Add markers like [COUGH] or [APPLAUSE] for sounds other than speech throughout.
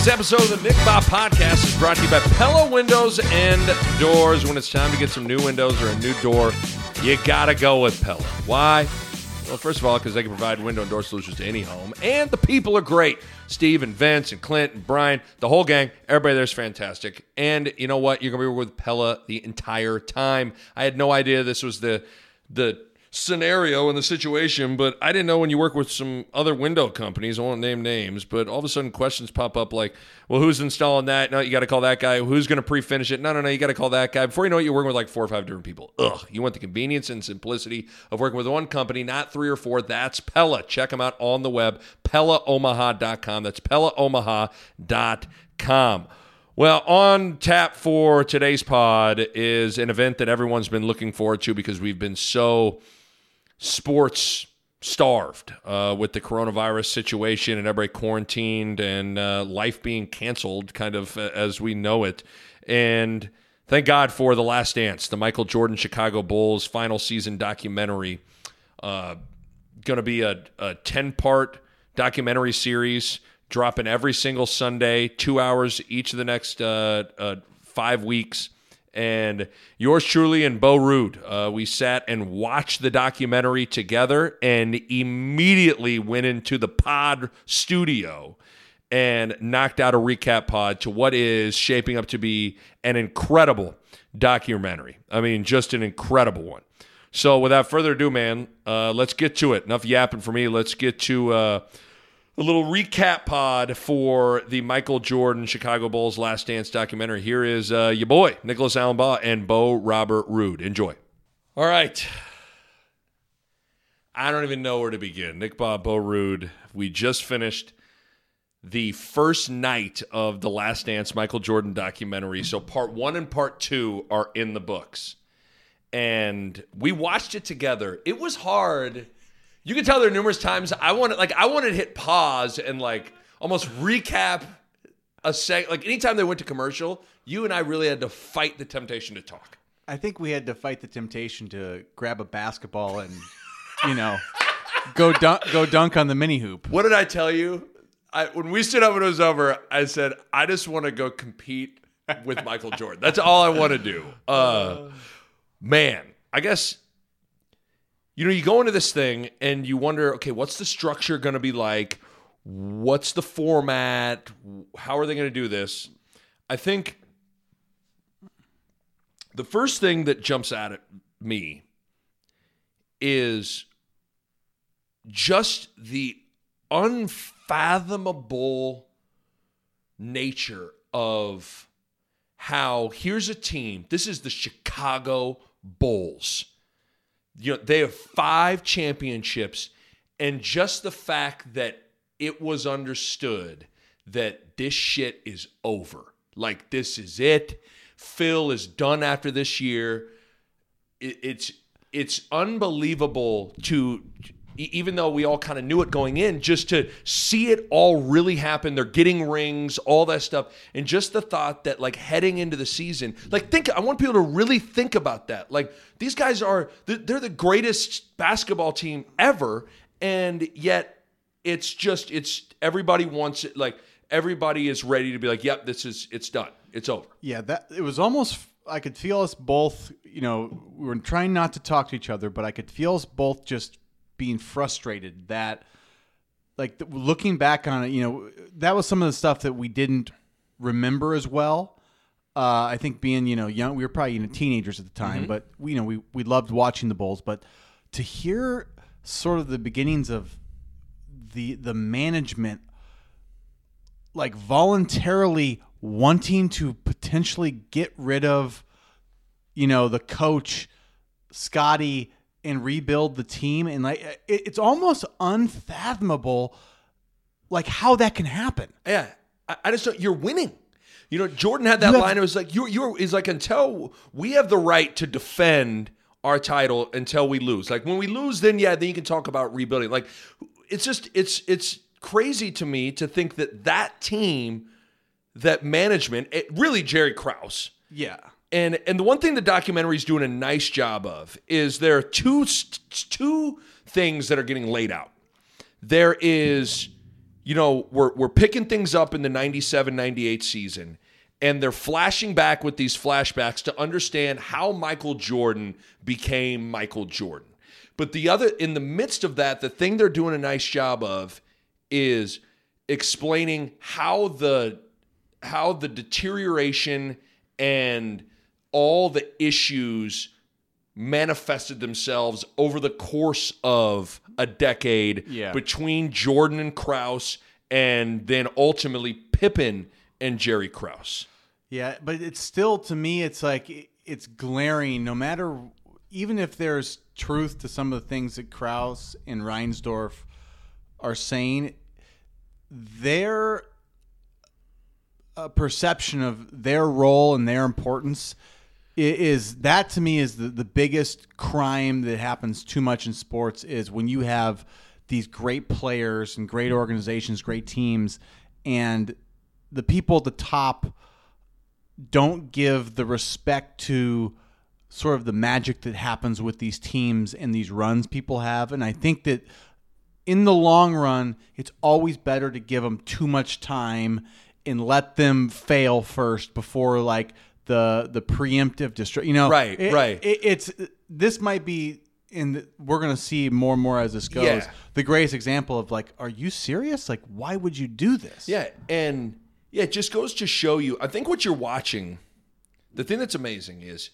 Today's episode of the Nick Bob Podcast is brought to you by Pella Windows and Doors. When it's time to get some new windows or a new door, you gotta go with Pella. Why? Well, first of all, because they can provide window and door solutions to any home, and the people are great. Steve and Vince and Clint and Brian, the whole gang, everybody there's fantastic. And you know what? You're gonna be with Pella the entire time. I had no idea this was the the scenario and the situation, but I didn't know when you work with some other window companies, I won't name names, but all of a sudden questions pop up like, well, who's installing that? No, you got to call that guy. Who's going to pre finish it? No, no, no, you got to call that guy. Before you know it, you're working with like four or five different people. Ugh, you want the convenience and simplicity of working with one company, not three or four. That's Pella. Check them out on the web, PellaOmaha.com. That's PellaOmaha.com. Well, on tap for today's pod is an event that everyone's been looking forward to because we've been so sports starved uh, with the coronavirus situation and everybody quarantined and uh, life being canceled, kind of uh, as we know it. And thank God for The Last Dance, the Michael Jordan Chicago Bulls final season documentary. Uh, going to be a, a 10 part documentary series dropping every single Sunday, two hours each of the next uh, uh, five weeks and yours truly and Bo Ruud. Uh, we sat and watched the documentary together and immediately went into the pod studio and knocked out a recap pod to what is shaping up to be an incredible documentary. I mean, just an incredible one. So, without further ado, man, uh, let's get to it. Enough yapping for me. Let's get to. Uh, a little recap pod for the Michael Jordan Chicago Bulls Last Dance documentary. Here is uh, your boy, Nicholas Allen Baugh and Bo Robert Ruud. Enjoy. All right. I don't even know where to begin. Nick Bob, Bo Ruud. We just finished the first night of the Last Dance Michael Jordan documentary. So part one and part two are in the books. And we watched it together. It was hard you can tell there are numerous times I wanted like I wanted to hit pause and like almost recap a sec like anytime they went to commercial, you and I really had to fight the temptation to talk. I think we had to fight the temptation to grab a basketball and you know go dunk go dunk on the mini hoop. What did I tell you? I, when we stood up and it was over, I said, I just want to go compete with Michael Jordan. That's all I want to do. Uh, man, I guess you know, you go into this thing and you wonder, okay, what's the structure going to be like? What's the format? How are they going to do this? I think the first thing that jumps out at me is just the unfathomable nature of how here's a team. This is the Chicago Bulls you know, they have five championships, and just the fact that it was understood that this shit is over. Like this is it. Phil is done after this year. It, it's it's unbelievable to even though we all kind of knew it going in, just to see it all really happen. They're getting rings, all that stuff. And just the thought that, like, heading into the season, like, think, I want people to really think about that. Like, these guys are, they're the greatest basketball team ever. And yet, it's just, it's, everybody wants it. Like, everybody is ready to be like, yep, this is, it's done. It's over. Yeah, that, it was almost, I could feel us both, you know, we were trying not to talk to each other, but I could feel us both just being frustrated that like looking back on it, you know, that was some of the stuff that we didn't remember as well. Uh, I think being, you know, young, we were probably you know, teenagers at the time, mm-hmm. but we, you know, we, we loved watching the Bulls, but to hear sort of the beginnings of the, the management, like voluntarily wanting to potentially get rid of, you know, the coach, Scottie, and rebuild the team and like it, it's almost unfathomable like how that can happen. Yeah, I, I just don't. You're winning. You know, Jordan had that You have- line. It was like you're you're is like until we have the right to defend our title until we lose. Like when we lose, then yeah, then you can talk about rebuilding. Like it's just it's it's crazy to me to think that that team, that management, it, really Jerry Krause. Yeah. And and the one thing the documentary is doing a nice job of is there are two two things that are getting laid out. There is, you know, we're we're picking things up in the 97 98 season and they're flashing back with these flashbacks to understand how Michael Jordan became Michael Jordan. But the other in the midst of that, the thing they're doing a nice job of is explaining how the how the deterioration and all the issues manifested themselves over the course of a decade Yeah. between Jordan and Krause and then ultimately Pippen and Jerry Krause. Yeah, but it's still to me it's like it's glaring no matter even if there's truth to some of the things that Krause and Reinsdorf are saying their uh, perception of their role and their importance is that to me is the, the biggest crime that happens too much in sports is when you have these great players and great organizations, great teams, and the people at the top don't give the respect to sort of the magic that happens with these teams and these runs people have. And I think that in the long run, it's always better to give them too much time and let them fail first before like the the preemptive destroy. You know, Right, it- right. It, it's this might be. And we're gonna see more and more as this goes. Yeah. The greatest example of like, are you serious? Like, why would you do this? Yeah, and yeah, it just goes to show you. I think what you're watching, the thing that's amazing is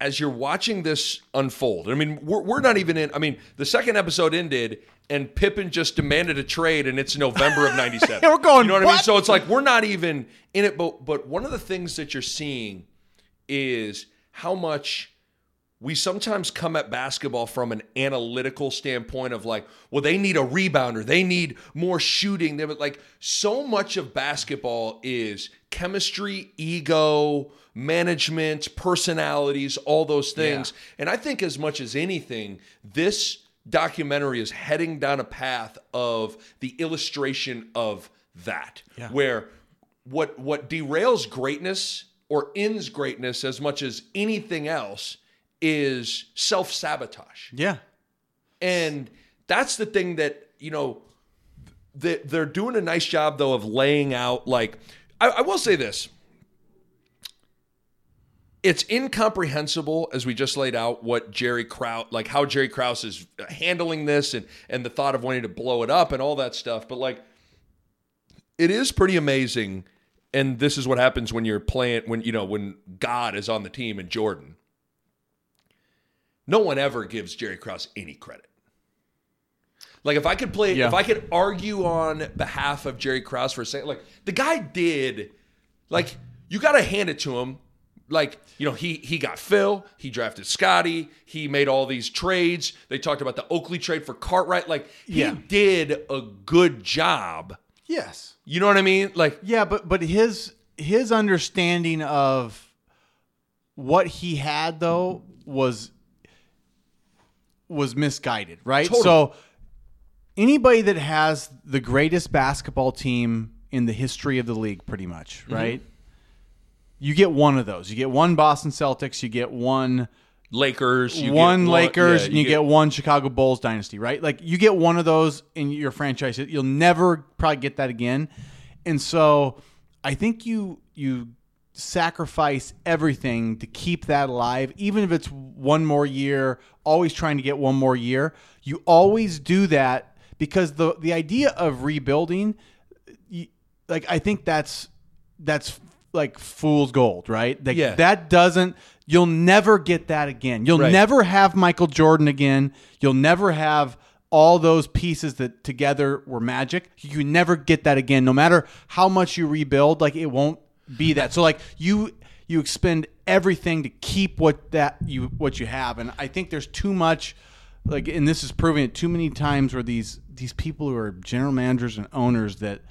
as you're watching this unfold. I mean, we're, we're not even in. I mean, the second episode ended, and Pippen just demanded a trade, and it's November of '97. [LAUGHS] We're going, You know what, I mean? So it's like we're not even in it. But but one of the things that you're seeing is how much we sometimes come at basketball from an analytical standpoint of like, well, they need a rebounder, they need more shooting. They like so much of basketball is chemistry, ego, management, personalities, all those things. And I think as much as anything, this documentary is heading down a path of the illustration of that, where what what derails greatness or ends greatness as much as anything else is self-sabotage Yeah. and that's the thing that you know they're doing a nice job though of laying out like I, I will say this it's incomprehensible as we just laid out what Jerry Krause like how Jerry Krause is handling this and and the thought of wanting to blow it up and all that stuff but like it is pretty amazing and this is what happens when you're playing when you know when God is on the team and Jordan no one ever gives Jerry Krause any credit. Like if I could play, Yeah. if I could argue on behalf of Jerry Krause for saying, like the guy did, like you got to hand it to him. Like you know, he he got Phil, he drafted Scottie, he made all these trades. They talked about the Oakley trade for Cartwright. Like he Yeah. did a good job. Yes. You know what I mean? Like Yeah, but but his his understanding of what he had though was was misguided, right? Totally. So anybody that has the greatest basketball team in the history of the league pretty much, Mm-hmm. right? You get one of those. You get one Boston Celtics, you get one Lakers, you get one get Lakers, yeah, and you get, one Chicago Bulls dynasty, right? Like you get one of those in your franchise, you'll never probably get that again. And so I think you you sacrifice everything to keep that alive, even if it's one more year, always trying to get one more year. You always do that because the the idea of rebuilding you, like I think that's that's like fool's gold, right? Like Yeah. that doesn't you'll never get that again. You'll Right. never have Michael Jordan again. You'll never have all those pieces that together were magic. You never get that again no matter how much you rebuild, like it won't be that. So like you you expend everything to keep what that you what you have, and I think there's too much. Like, and this is proving it too many times where these these people who are general managers and owners that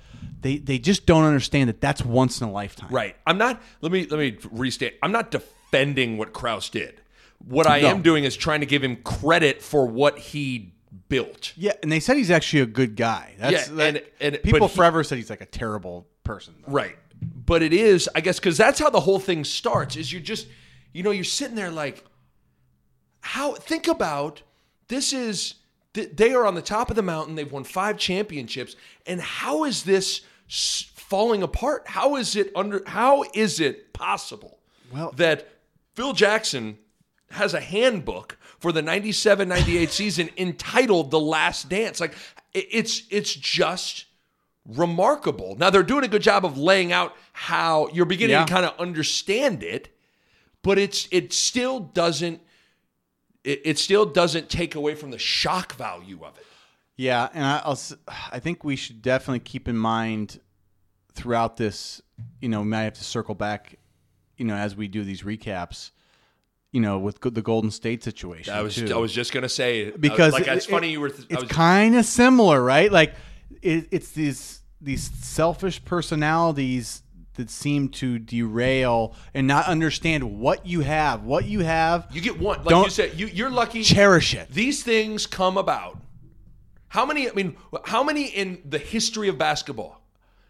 they they just don't understand that that's once in a lifetime. Right. I'm not. Let me let me restate. I'm not defending what Krause did. What I No. am doing is trying to give him credit for what he built. Yeah, and they said he's actually a good guy. That's, Yeah, that- and- and- people but he- forever said he's like a terrible person. Right. But it is, I guess, because that's how the whole thing starts. Is you're just, you know, you're sitting there like, how? Think about this is they are on the top of the mountain. They've won five championships, and how is this falling apart? How is it under? How is it possible? Well- that Phil Jackson has a handbook for the 97-98 [LAUGHS] season entitled "The Last Dance." Like it's it's just remarkable. Now they're doing a good job of laying out how you're beginning Yeah. to kind of understand it, but it's it still doesn't it, it still doesn't take away from the shock value of it. Yeah, and I, I'll, s- I think we should definitely keep in mind throughout this. You know, we might have to circle back. You know, as we do these recaps. You know, with the Golden State situation. I was too. I was just gonna say uh, because like it- it's it- funny you were th- it's kind of similar, right? Like it, it's these these selfish personalities that seem to derail and not understand what you have. What you have, you get one like Don't- you said you you're lucky cherish it. these things come about. How many? I mean, how many in the history of basketball?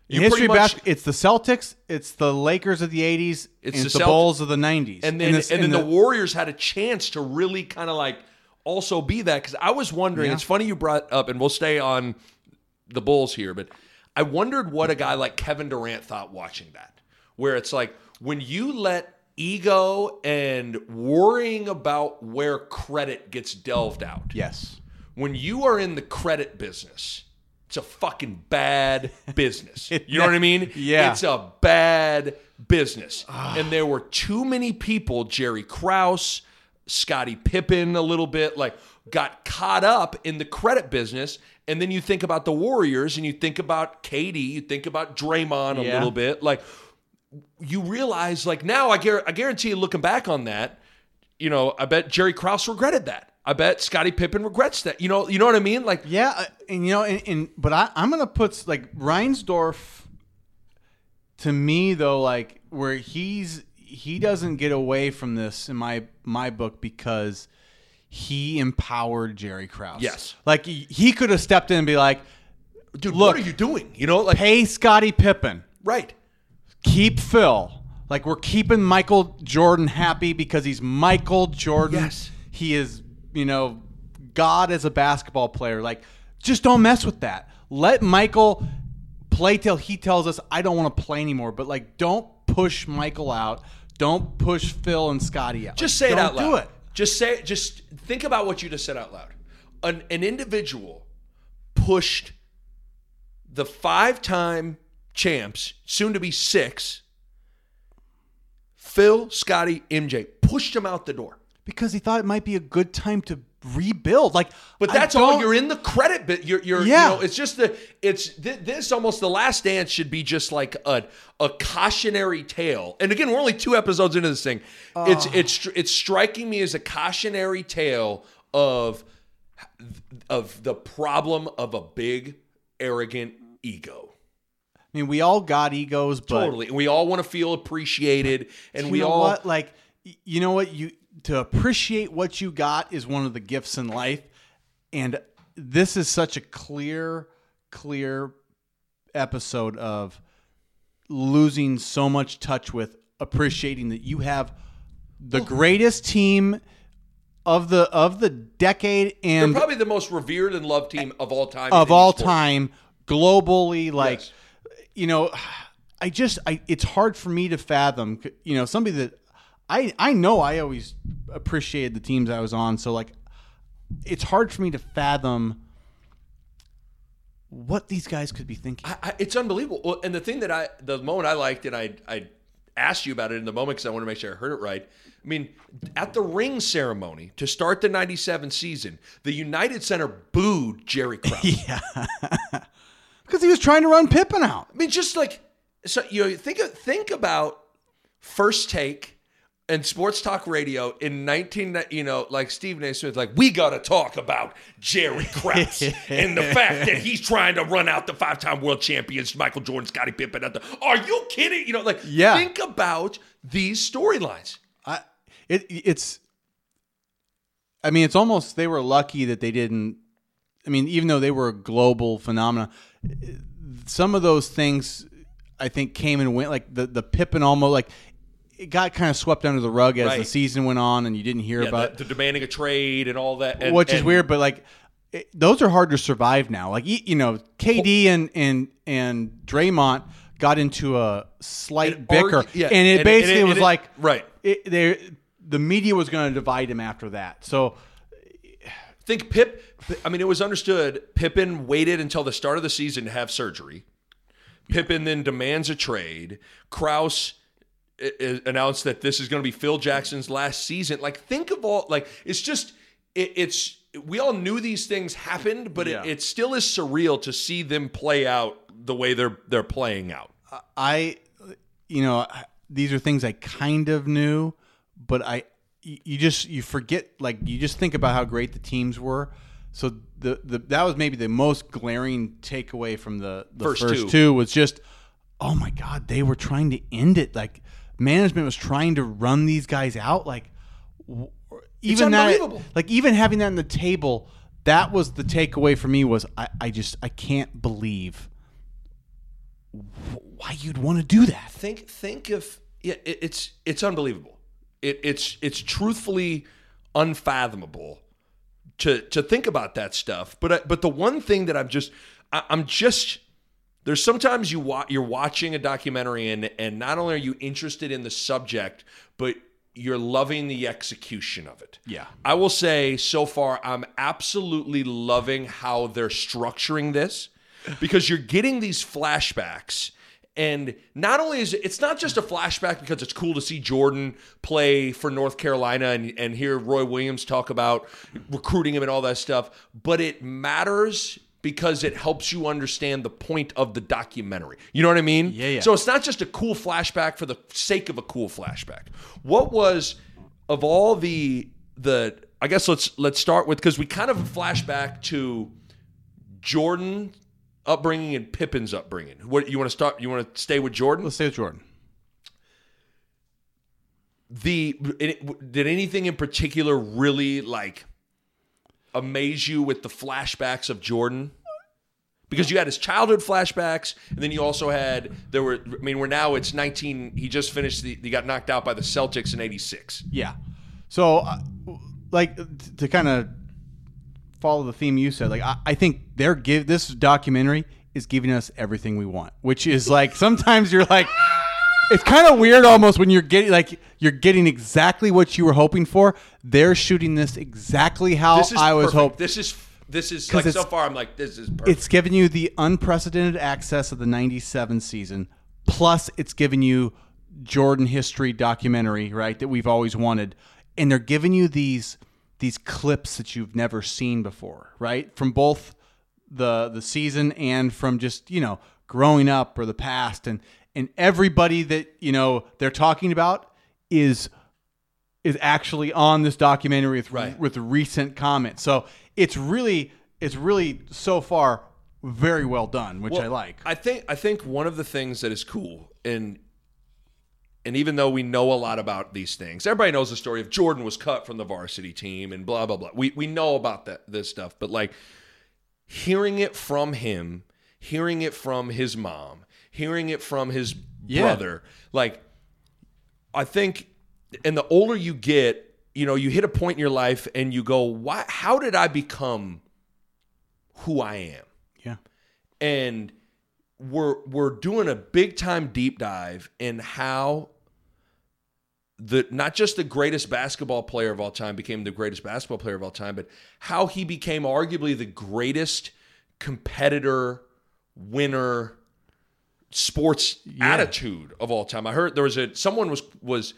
You history much- basketball, it's the Celtics, it's the Lakers of the '80s, It's and the it's the, Celt- Bulls of the '90s, and then this- and then the- the Warriors had a chance to really kind of like also be that because I was wondering. Yeah. It's funny you brought up, and we'll stay on the Bulls here, but I wondered what a guy like Kevin Durant thought watching that, where it's like when you let ego and worrying about where credit gets delved out. yes, When you are in the credit business, it's a fucking bad [LAUGHS] business. You know what I mean? Yeah. It's a bad business. Ah. and there were too many people, Jerry Krause, Scottie Pippen a little bit, like got caught up in the credit business. And then you think about the Warriors and you think about Katie, you think about Draymond a Yeah. little bit. Like you realize, like now I, guar- I guarantee you looking back on that, you know, I bet Jerry Krause regretted that. I bet Scottie Pippen regrets that. You know, you know what I mean? Like yeah, uh, and you know, and, and but I, I'm gonna put like Reinsdorf. To me, though, like where he's he doesn't get away from this in my my book because he empowered Jerry Krause. Yes. like he, he could have stepped in and be like, dude, Look, what are you doing? You know, like "Pay Scottie Pippen." right. keep Phil. Like we're keeping Michael Jordan happy because he's Michael Jordan. Yes. He is, you know, God as a basketball player. Like just don't mess with that. Let Michael play till he tells us I don't want to play anymore. But like don't push Michael out. Don't push Phil and Scottie out. Just Like, say it out loud. Do it. Just say just think about what you just said out loud. An, an individual pushed the five-time champs, soon to be six, Phil, Scottie, MJ, pushed him out the door. Because he thought it might be a good time to rebuild. Like But that's all you're in the credit bit. You're, you're Yeah. you know, it's just the, it's th- this almost the last dance should be just like a, a cautionary tale. And again, we're only two episodes into this thing. It's, ah. it's, it's striking me as a cautionary tale of, of the problem of a big, arrogant ego. I mean, we all got egos, but Totally. And we all want to feel appreciated. And we know all, what? like you know what you to appreciate what you got is one of the gifts in life and this is such a clear clear episode of losing so much touch with appreciating that you have the greatest team of the of the decade they're and probably the most revered and loved team of all time. of all time globally like Yes. you know i just i it's hard for me to fathom you know somebody that i i know i always appreciated the teams i was on so like it's hard for me to fathom what these guys could be thinking I, I, it's unbelievable. Well, and the thing that I, the moment I liked, and I, I asked you about it in the moment because I want to make sure I heard it right. I mean, at the ring ceremony to start the '97 season, the United Center booed Jerry Krause. [LAUGHS] yeah because he was trying to run Pippen out I mean, just like so, you know, think think about first take and sports talk radio in 19 you know like stephen a smith like we gotta talk about jerry krause [LAUGHS] and the fact that he's trying to run out the five-time world champions michael jordan scottie pippen at the are you kidding you know like Yeah. think about these storylines I it it's I mean it's almost they were lucky that they didn't I mean even though they were a global phenomenon some of those things I think came and went like the the Pippen almost like it got kind of swept under the rug as the season went on and you didn't hear yeah, about the, the demanding a trade and all that and, which is and- weird but like it, those are hard to survive now like you, know KD and and and Draymond got into a slight bicker argu- yeah, and it and basically it- was like right. they the media was going to divide him after that. So think Pip. I mean, it was understood. Pippen waited until the start of the season to have surgery. Pippen then demands a trade. Krause announced that this is going to be Phil Jackson's last season. Like, think of all. Like, it's just. It, it's. We all knew these things happened, but Yeah. it, it still is surreal to see them play out the way they're they're playing out. I, you know, these are things I kind of knew, but I, you you just you forget like you just think about how great the teams were. So the, the that was maybe the most glaring takeaway from the, the First first, two. two. was just, oh my god, they were trying to end it. Like management was trying to run these guys out. Like w- even that, like even having that on the table, that was the takeaway for me. Was I, I just I can't believe why you'd want to do that. think think if yeah, it, it's it's unbelievable. It, it's it's truthfully unfathomable to to think about that stuff. But I, but the one thing that I'm just I, I'm just there's sometimes you wa- you're watching a documentary and and not only are you interested in the subject, but you're loving the execution of it. Yeah. I will say so far I'm absolutely loving how they're structuring this because you're getting these flashbacks and not only is it it's not just a flashback because it's cool to see Jordan play for North Carolina and, and hear Roy Williams talk about recruiting him and all that stuff, but it matters because it helps you understand the point of the documentary. You know what I mean? Yeah, yeah. So it's not just a cool flashback for the sake of a cool flashback. What was of all the the I guess let's let's start with because we kind of flashback to Jordan upbringing and Pippen's upbringing. What you want to start? You want to stay with Jordan? Let's stay with Jordan. The it- did anything in particular really like amaze you with the flashbacks of Jordan? Because you had his childhood flashbacks, and then you also had there were. I mean, we're now it's nineteen. He just finished. The, he got knocked out by the Celtics in '86. Yeah. So, uh, like, to kind of follow the theme you said, like, I, I think they're give this documentary is giving us everything we want, which is like sometimes you're like, it's kind of weird almost when you're getting like you're getting exactly what you were hoping for. They're shooting this exactly how This is I was perfect. hoping. This is this is 'Cause like so it's- far. I'm like this is perfect. It's giving you the unprecedented access of the 97 season. Plus, it's giving you Jordan history documentary, right? That we've always wanted. And they're giving you these these clips that you've never seen before, right? From both the the season and from just, you know, growing up or the past and and everybody that, you know, they're talking about is is actually on this documentary with Right. with recent comments. So it's really it's really so far very well done, which I like. I think I think one of the things that is cool and and even though we know a lot about these things, everybody knows the story of Jordan was cut from the varsity team and blah blah blah. We we know about that this stuff, but like hearing it from him, hearing it from his mom, hearing it from his Yeah. brother, like I think and the older you get, you know, you hit a point in your life and you go, "Why how did I become who I am?" yeah. and we're we're doing a big time deep dive in how the not just the greatest basketball player of all time became the greatest basketball player of all time, but how he became arguably the greatest competitor, winner, sports attitude of all time. I heard there was a someone was was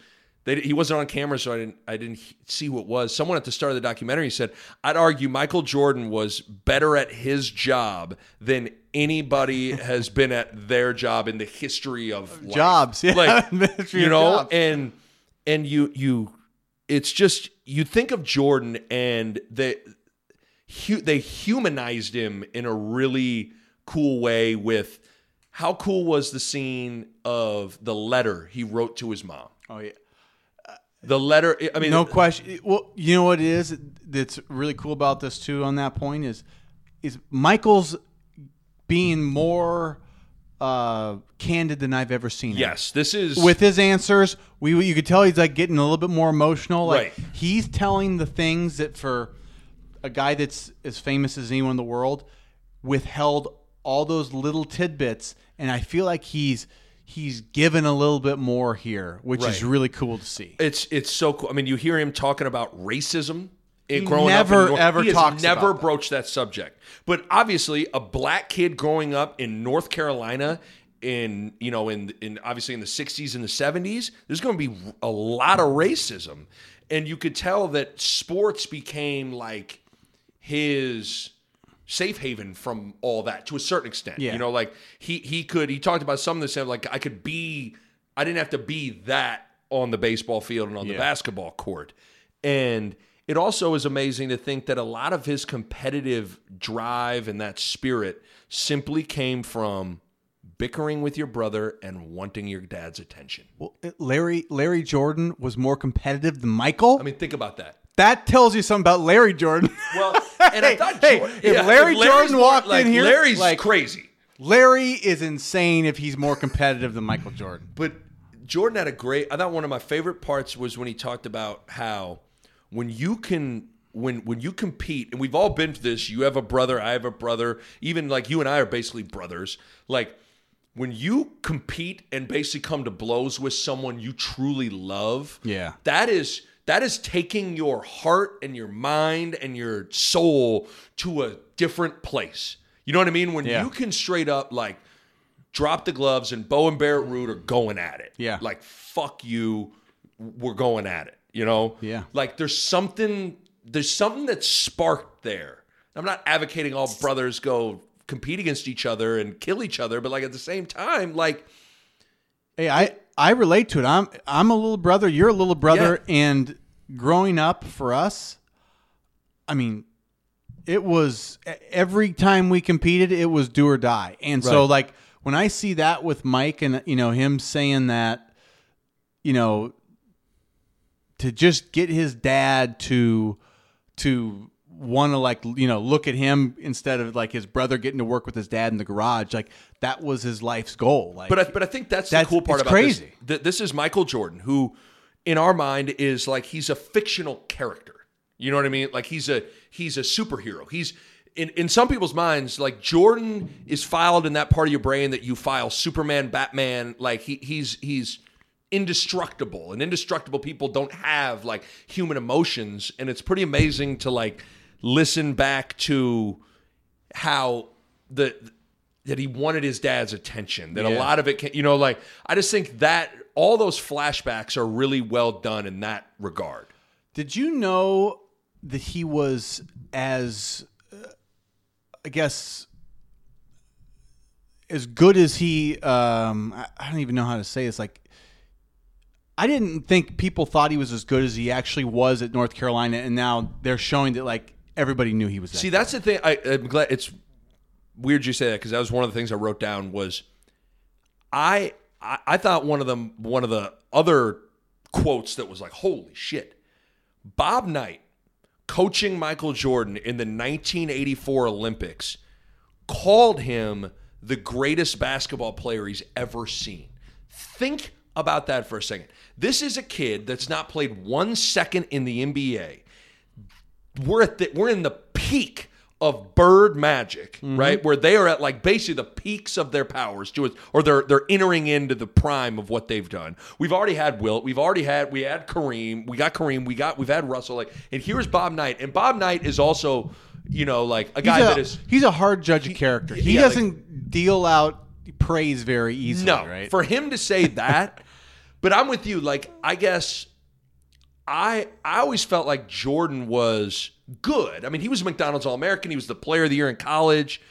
They, he wasn't on camera, so I didn't I didn't see who it was. Someone at the start of the documentary said, "I'd argue Michael Jordan was better at his job than anybody [LAUGHS] has been at their job in the history of life." Jobs, yeah. [LAUGHS] like you know, jobs. and and you you, it's just you think of Jordan and they hu- they humanized him in a really cool way with how cool was the scene of the letter he wrote to his mom. Oh yeah. The letter, I mean, No question. Well, you know what it is that's really cool about this too. On that point is, is Michael's being more uh, candid than I've ever seen. him. yes, this is with his answers, we you could tell he's like getting a little bit more emotional. Like Right. he's telling the things that for a guy that's as famous as anyone in the world withheld all those little tidbits, and I feel like he's he's given a little bit more here, which is really cool to see. it's it's so cool. I mean, you hear him talking about racism. He growing never, up in North, ever he talks never about that. broached that subject. But obviously, a black kid growing up in North Carolina in you know in in obviously in the 60s and the 70s, there's going to be a lot of racism, and you could tell that sports became like his safe haven from all that to a certain extent. Yeah. You know, like he he could he talked about some of this stuff like I could be I didn't have to be that on the baseball field and on the basketball court. And it also is amazing to think that a lot of his competitive drive and that spirit simply came from bickering with your brother and wanting your dad's attention. Well, Larry Larry Jordan was more competitive than Michael. I mean, think about that. That tells you something about Larry Jordan. Well, [LAUGHS] and I thought hey, Jordan- if Larry Larry's Jordan more- walked like, in here, Larry's like- crazy. Larry is insane if he's more competitive than Michael Jordan. But Jordan had a great. I thought one of my favorite parts was when he talked about how when you can when when you compete, and we've all been to this. You have a brother, I have a brother. Even like you and I are basically brothers. Like when you compete and basically come to blows with someone you truly love. Yeah. that is that is taking your heart and your mind and your soul to a different place. You know what I mean? When Yeah. you can straight up like drop the gloves and Bo and Barrett Ruud are going at it. Yeah. Like fuck you, we're going at it. You know? Yeah. Like there's something there's something that's sparked there. I'm not advocating all brothers go compete against each other and kill each other, but like at the same time, like Hey, I I relate to it. I'm I'm a little brother. You're a little brother, and growing up for us, I mean, it was every time we competed, it was do or die. And so, like when I see that with Mike, and you know him saying that, you know, to just get his dad to to want to like you know look at him instead of like his brother getting to work with his dad in the garage like that was his life's goal like But I, but I think that's, That's- the cool part it's about crazy. this. This is Michael Jordan, who, in our mind, is like he's a fictional character. You know what I mean? Like he's a he's a superhero. He's in in some people's minds, like Jordan is filed in that part of your brain that you file Superman, Batman. Like he he's he's indestructible, and indestructible people don't have like human emotions, and it's pretty amazing to like listen back to how the that he wanted his dad's attention that a lot of it can you know like i just think that all those flashbacks are really well done in that regard Did you know that he was as, uh, I guess, as good as he? Um, I, I don't even know how to say this. Like, I didn't think people thought he was as good as he actually was at North Carolina, and now they're showing that like everybody knew he was. That see that's the thing I, i'm glad it's weird you say that because that was one of the things i wrote down was I, I i thought one of them one of the other quotes that was like holy shit bob knight coaching michael jordan in the 1984 olympics called him the greatest basketball player he's ever seen. Think about that for a second. This is a kid that's not played one second in the NBA. We're at the, we're in the peak of bird magic, mm-hmm. right? Where they are at like basically the peaks of their powers or they're they're entering into the prime of what they've done. We've already had Wilt, we've already had we had Kareem, we got Kareem, we got we've had Russell, like, and here's Bob Knight, and Bob Knight is also, you know, like a guy a, that is he's a hard judge of character. He yeah, doesn't deal out praise very easily. no right? for him to say that. [LAUGHS] but I'm with you. Like I guess I I always felt like Jordan was good. I mean, he was a McDonald's All American. He was the Player of the Year in college,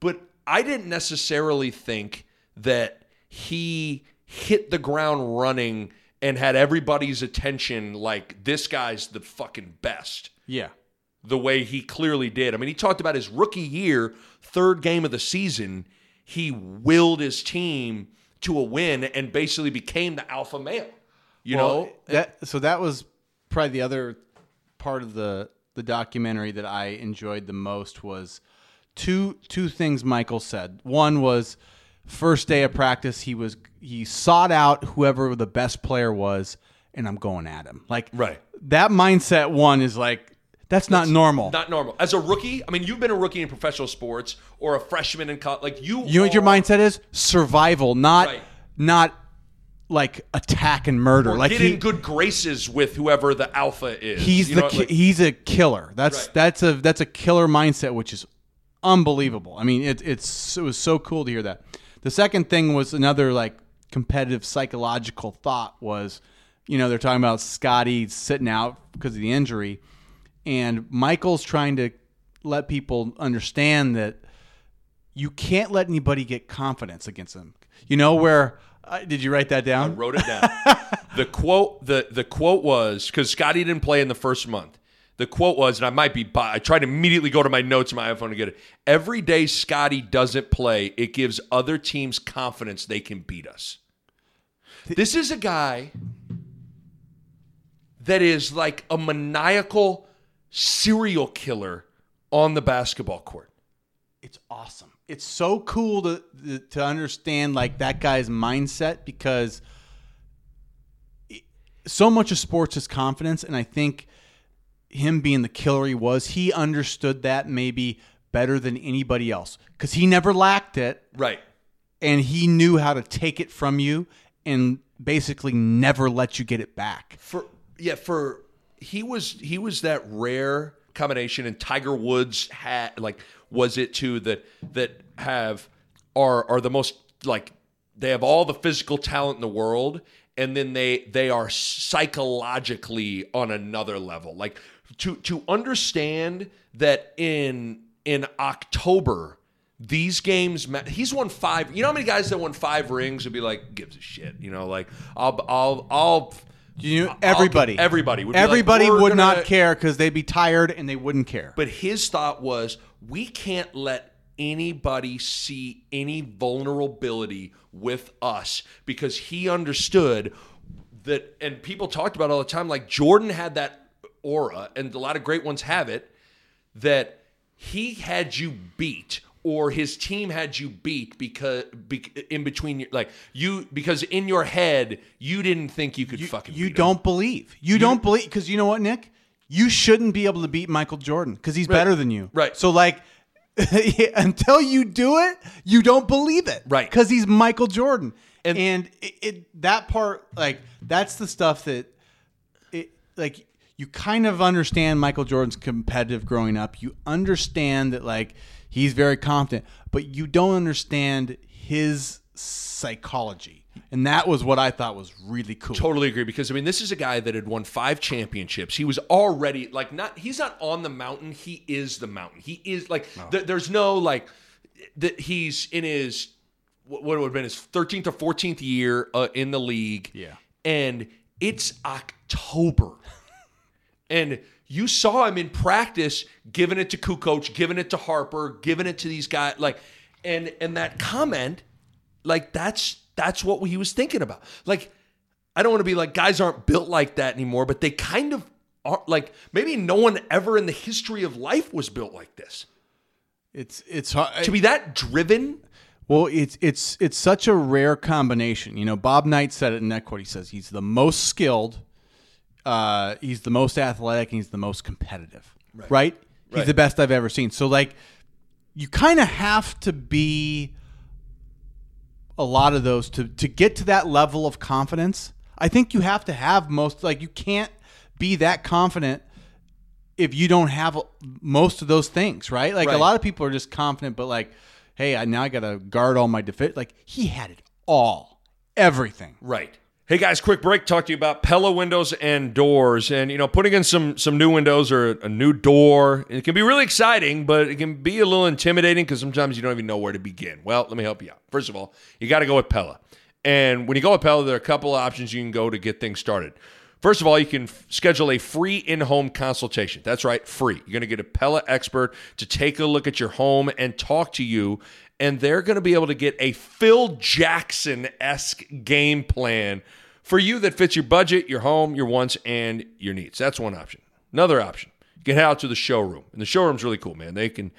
but I didn't necessarily think that he hit the ground running and had everybody's attention like this guy's the fucking best Yeah. the way he clearly did. I mean, he talked about his rookie year, third game of the season, he willed his team to a win and basically became the alpha male. You Well, know? that so that was probably the other part of the the documentary that I enjoyed the most was two two things Michael said. One was first day of practice he was he sought out whoever the best player was and I'm going at him. Like Right. that mindset one is like that's not normal. Not normal. As a rookie, I mean, you've been a rookie in professional sports or a freshman in college. Like you, you know what your mindset is? Survival, not Right. not like attack and murder. or like get he, in good graces with whoever the alpha is. he's You the know, ki- like- he's a killer. That's Right. that's a that's a killer mindset, which is unbelievable. I mean, it, it's it was so cool to hear that. The second thing was another like competitive psychological thought was, you know, they're talking about Scottie sitting out because of the injury, and Michael's trying to let people understand that you can't let anybody get confidence against him. You know where? Uh, did you write that down? wrote it down. the [LAUGHS] quote the the quote was because Scottie didn't play in the first month. The quote was, and I might be. I tried to immediately go to my notes on my iPhone to get it. Every day Scottie doesn't play, it gives other teams confidence they can beat us. This is a guy that is like a maniacal serial killer on the basketball court. It's awesome. It's so cool to to understand like that guy's mindset because so much of sports is confidence, and I think him being the killer he was, he understood that maybe better than anybody else because he never lacked it, Right. and he knew how to take it from you and basically never let you get it back. for yeah for he was he was that rare combination and tiger woods had like was it too that that have are are the most like they have all the physical talent in the world and then they they are psychologically on another level like to to understand that in in october these games ma- he's won five you know how many guys that won five rings would be like gives a shit you know like i'll i'll i'll You I'll- everybody, everybody would like, everybody "We're would gonna-" not care because they'd be tired and they wouldn't care. But his thought was, we can't let anybody see any vulnerability with us because he understood that, and people talked about it all the time. Like Jordan had that aura, and a lot of great ones have it, that he had you beat or his team had you beat because be, in between your like you because in your head you didn't think you could fucking you don't believe. You, don't believe because you know what, Nick? You shouldn't be able to beat Michael Jordan because he's better than you. Right. So like, [LAUGHS] until you do it, you don't believe it. Right. Because he's Michael Jordan. And- And, it, it that part like that's the stuff that it like you kind of understand Michael Jordan's competitive growing up. You understand that like he's very confident, but you don't understand his psychology. And that was what I thought was really cool. Totally agree because I mean this is a guy that had won five championships. He was already like not he's not on the mountain. He is the mountain. He is like th- there's no like that he's in his what what would have been his 13th or 14th year uh, in the league. Yeah. and it's October, and you saw him in practice giving it to Kukoc, giving it to Harper, giving it to these guys like and and that comment like that's that's what he was thinking about. Like I don't want to be like guys aren't built like that anymore, but they kind of are like maybe no one ever in the history of life was built like this. It's it's hard. To be that driven, Well, it's it's it's such a rare combination. You know, Bob Knight said it in that quote. He says he's the most skilled, uh, he's the most athletic, and he's the most competitive. Right? He's Right. the best I've ever seen. So like, you kind of have to be a lot of those to to get to that level of confidence. I think you have to have most like you can't be that confident if you don't have most of those things, right? Like Right. a lot of people are just confident, but like, hey, I now I got to guard all my defense. Like he had it all, everything. right? Hey guys, quick break. Talk to you about Pella windows and doors, and you know, putting in some some new windows or a new door. It can be really exciting, but it can be a little intimidating because sometimes you don't even know where to begin. Well, let me help you out. First of all, you got to go with Pella, and when you go with Pella, there are a couple of options you can go to get things started. First of all, you can f- schedule a free in home consultation. That's right, free. You're going to get a Pella expert to take a look at your home and talk to you, and they're going to be able to get a Phil Jackson esque game plan for you that fits your budget, your home, your wants, and your needs. That's one option. Another option, get out to the showroom. And the showroom's really cool, man. They can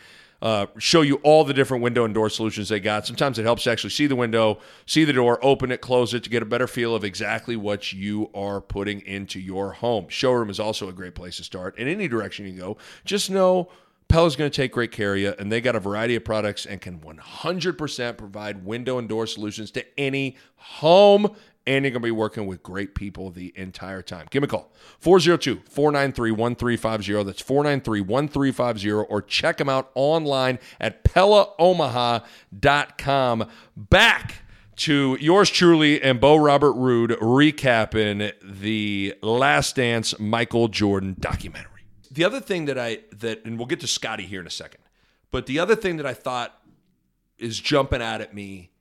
uh, show you all the different window and door solutions they got. Sometimes it helps to actually see the window, see the door, open it, close it to get a better feel of exactly what you are putting into your home. Showroom is also a great place to start. In any direction you go, just know Pella is going to take great care of you, and they got a variety of products and can 100% provide window and door solutions to any home and you're going to be working with great people the entire time. Give me a call 402 493 1350. That's 493 1350, or check them out online at PellaOmaha.com. Back to yours truly and Bo Robert Ruud recapping the Last Dance Michael Jordan documentary. The other thing that I, that, and we'll get to Scottie here in a second, but the other thing that I thought is jumping out at me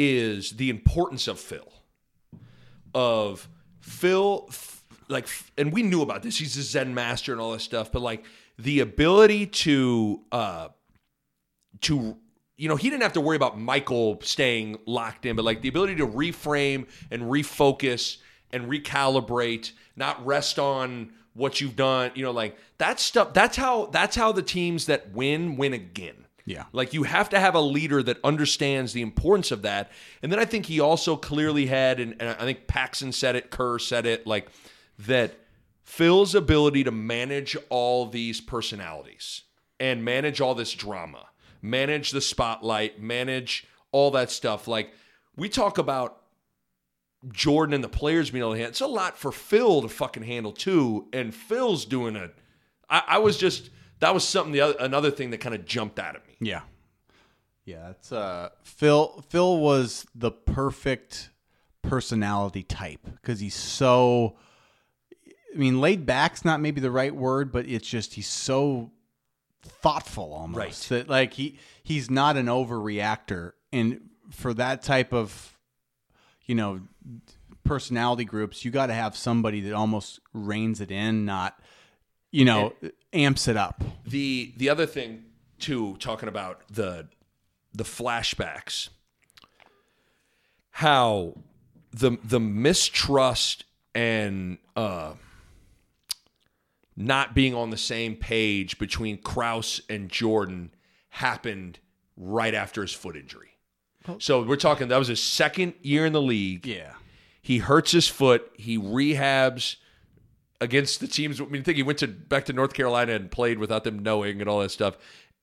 is the importance of Phil. Of Phil, like, and we knew about this. He's a Zen master and all this stuff, but like the ability to, uh, to, you know, he didn't have to worry about Michael staying locked in, but like the ability to reframe and refocus and recalibrate, not rest on what you've done. You know, like that stuff. That's how. That's how the teams that win win again. Yeah. Like you have to have a leader that understands the importance of that. And then I think he also clearly had, and, and I think Paxson said it, Kerr said it, like that Phil's ability to manage all these personalities and manage all this drama, manage the spotlight, manage all that stuff. Like we talk about Jordan and the players being able to handle. It's a lot for Phil to fucking handle too. And Phil's doing it. I was just that was something the other, another thing that kind of jumped at me. Yeah. Yeah, it's uh Phil Phil was the perfect personality type cuz he's so I mean laid back's not maybe the right word, but it's just he's so thoughtful almost right. that like he he's not an overreactor and for that type of you know personality groups you got to have somebody that almost reins it in not you know and, amps it up. The the other thing too, talking about the the flashbacks, how the the mistrust and uh, not being on the same page between Krause and Jordan happened right after his foot injury. So we're talking that was his second year in the league. Yeah. He hurts his foot. He rehabs against the teams. I mean, I think he went to back to North Carolina and played without them knowing and all that stuff.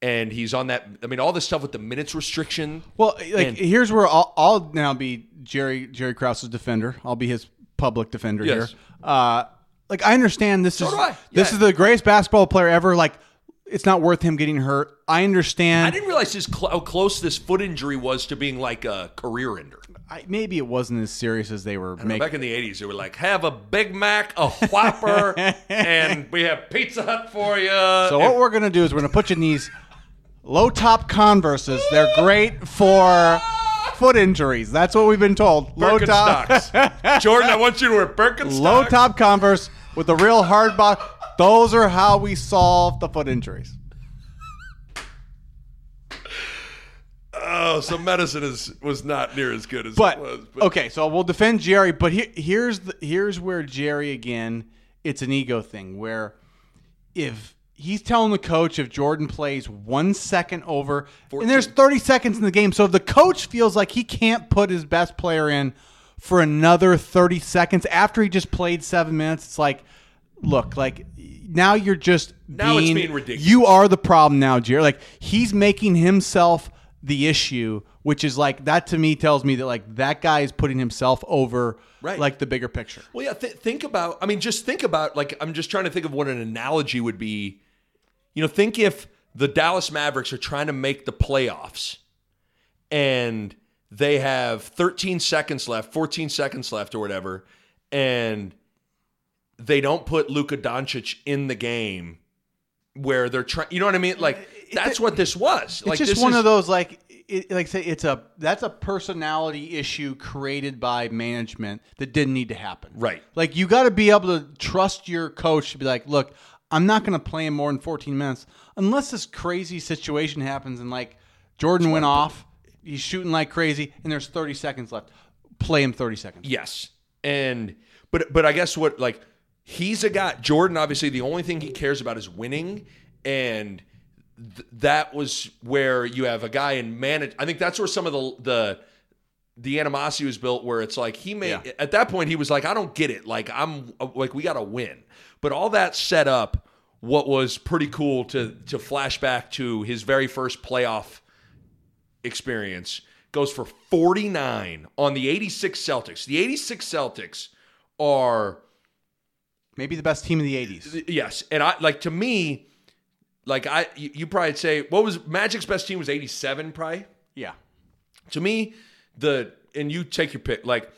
And he's on that. I mean, all this stuff with the minutes restriction. Well, like and, here's where I'll, I'll, now be Jerry Jerry Krause's defender. I'll be his public defender yes. here. Uh, like I understand this so is yeah. this is the greatest basketball player ever. Like it's not worth him getting hurt. I understand. I didn't realize his cl- how close this foot injury was to being like a career ender. I, maybe it wasn't as serious as they were making. Back in the '80s, they were like, "Have a Big Mac, a Whopper, [LAUGHS] and we have Pizza Hut for you." So what we're gonna do is we're gonna put you in these low top Converses. They're great for foot injuries. That's what we've been told. Low top. [LAUGHS] Jordan, I want you to wear Birkenstocks. Low top Converse with a real hard box. Those are how we solve the foot injuries. Oh, so medicine is was not near as good as but, it was. But. Okay, so we'll defend Jerry, but he, here's the, here's where Jerry again. It's an ego thing where if he's telling the coach if Jordan plays one second over, 14. and there's 30 seconds in the game, so if the coach feels like he can't put his best player in for another 30 seconds after he just played seven minutes, it's like, look, like now you're just now being, it's being ridiculous. You are the problem now, Jerry. Like he's making himself the issue, which is like that to me tells me that like that guy is putting himself over right. like the bigger picture. Well, yeah. Th- think about. I mean, just think about like I'm just trying to think of what an analogy would be. You know, think if the Dallas Mavericks are trying to make the playoffs, and they have 13 seconds left, 14 seconds left, or whatever, and they don't put Luka Doncic in the game where they're trying. You know what I mean? Like that's what this was. It's like just this one is, of those like it, like say it's a that's a personality issue created by management that didn't need to happen. Right. Like you got to be able to trust your coach to be like, look, I'm not going to play him more than 14 minutes unless this crazy situation happens and like Jordan went off, he's shooting like crazy, and there's 30 seconds left. Play him 30 seconds. Yes. And but but I guess what like he's a guy Jordan obviously the only thing he cares about is winning and th- that was where you have a guy in manage I think that's where some of the the the animosity was built where it's like he made Yeah. at that point he was like I don't get it like I'm uh, like we got to win. But all that set up what was pretty cool to to flash back to his very first playoff experience goes for 49 on the 86 Celtics. The 86 Celtics are Maybe the best team in the 80s. yes, and I like to me like I you, you probably say what was Magic's best team was 87 probably. Yeah. To me the and you take your pick like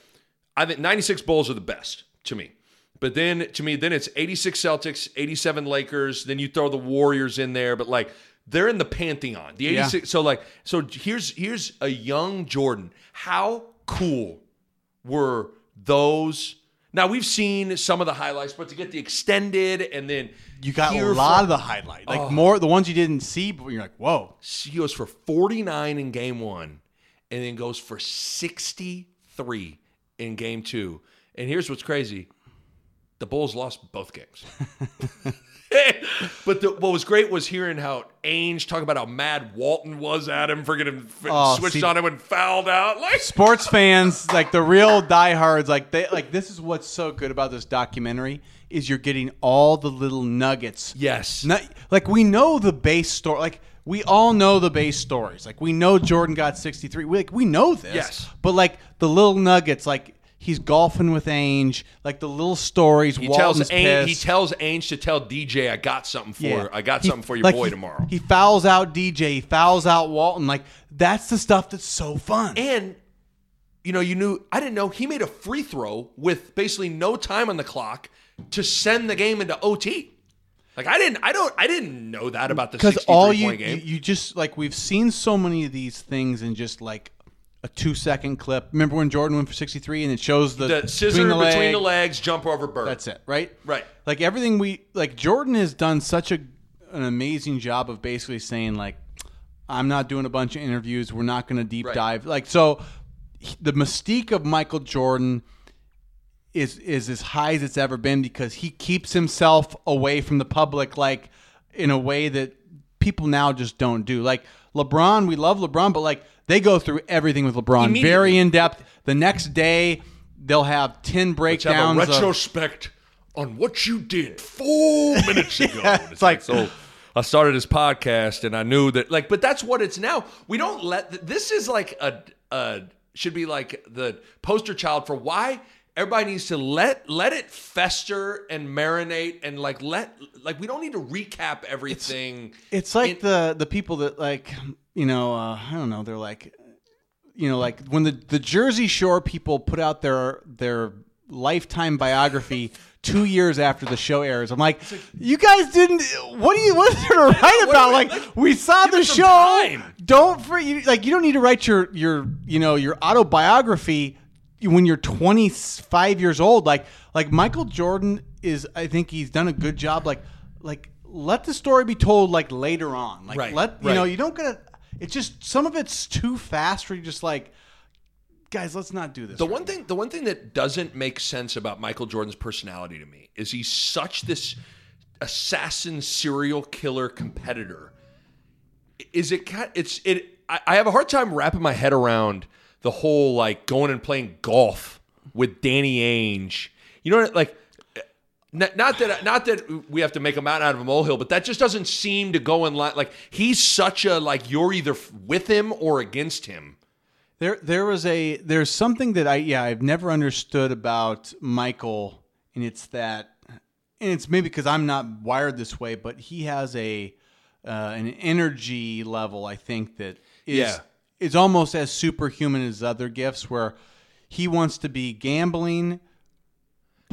I think 96 Bulls are the best to me. But then to me then it's 86 Celtics, 87 Lakers, then you throw the Warriors in there but like they're in the pantheon. The 86 so like so here's here's a young Jordan. How cool were those now we've seen some of the highlights, but to get the extended and then You got a lot of the highlight. Like oh. more the ones you didn't see, but you're like, whoa. he goes for 49 in game one and then goes for 63 in game two. And here's what's crazy the Bulls lost both games. [LAUGHS] but the, what was great was hearing how Ainge talk about how mad Walton was at him for getting Oh, switched see- on him and fouled out. [LAUGHS] Like, sports fans, like the real diehards, like they like this is what's so good about this documentary is you're getting all the little nuggets. yes. Not, like we know the base story. Like we all know the base stories. Like we know Jordan got 63. We like we know this. Yes. But like the little nuggets, like he's golfing with Ainge, like the little stories. he Walton's tells Ainge, he tells Ainge to tell DJ, I got something for Yeah. I got He- something for your like, boy he- tomorrow. He fouls out DJ. He fouls out Walton. Like that's the stuff that's so fun. And you know, you knew I didn't know he made a free throw with basically no time on the clock to send the game into OT. Like I didn't, I don't, I didn't know that about the because sixty-three all you, point you game. you just like we've seen so many of these things in just like a two second clip. Remember when Jordan went for sixty three and it shows the, the scissor between the, between the legs, jump over bird. That's it, right? Right. Like everything we like. Jordan has done such a an amazing job of basically saying like, I'm not doing a bunch of interviews. We're not going to deep Right. dive. Like so, he- the mystique of Michael Jordan is is as high as it's ever been because he keeps himself away from the public like in a way that people now just don't do. Like LeBron, we love LeBron, but like they go through everything with LeBron, very in depth. The next day they'll have ten Let's have a breakdowns. of- retrospect on what you did four [LAUGHS] minutes ago. And it's like- so. I started this podcast and I knew that like, but that's what it's now. We don't let this is like a, a should be like the poster child for why everybody needs to let let it fester and marinate and like let like we don't need to recap everything. It's like in- the the people that like you know uh, I don't know they're like you know like when the the Jersey Shore people put out their their lifetime biography [LAUGHS] two years after the show airs. I'm like, you guys didn't. What do you? What is there to [LAUGHS] write about? Like, like, we saw the show. time. Don't for you like you don't need to write your your you know your autobiography when you're 25 years old. Like like Michael Jordan is. I think he's done a good job. Like like let the story be told like later on. Like Right, let you right. know you don't gotta. It's just some of it's too fast. Where you're just like, guys, let's not do this. The right one thing, the one thing that doesn't make sense about Michael Jordan's personality to me is he's such this assassin, serial killer competitor. Is it? It's it. I, I have a hard time wrapping my head around the whole like going and playing golf with Danny Ainge. You know, what, like. Not, not that not that we have to make a mountain out of a molehill, but that just doesn't seem to go in line. Like he's such a like you're either with him or against him. There, there was a there's something that I yeah I've never understood about Michael, and it's that, and it's maybe because I'm not wired this way, but he has a uh, an energy level I think that is Yeah. Is almost as superhuman as other gifts, where he wants to be gambling,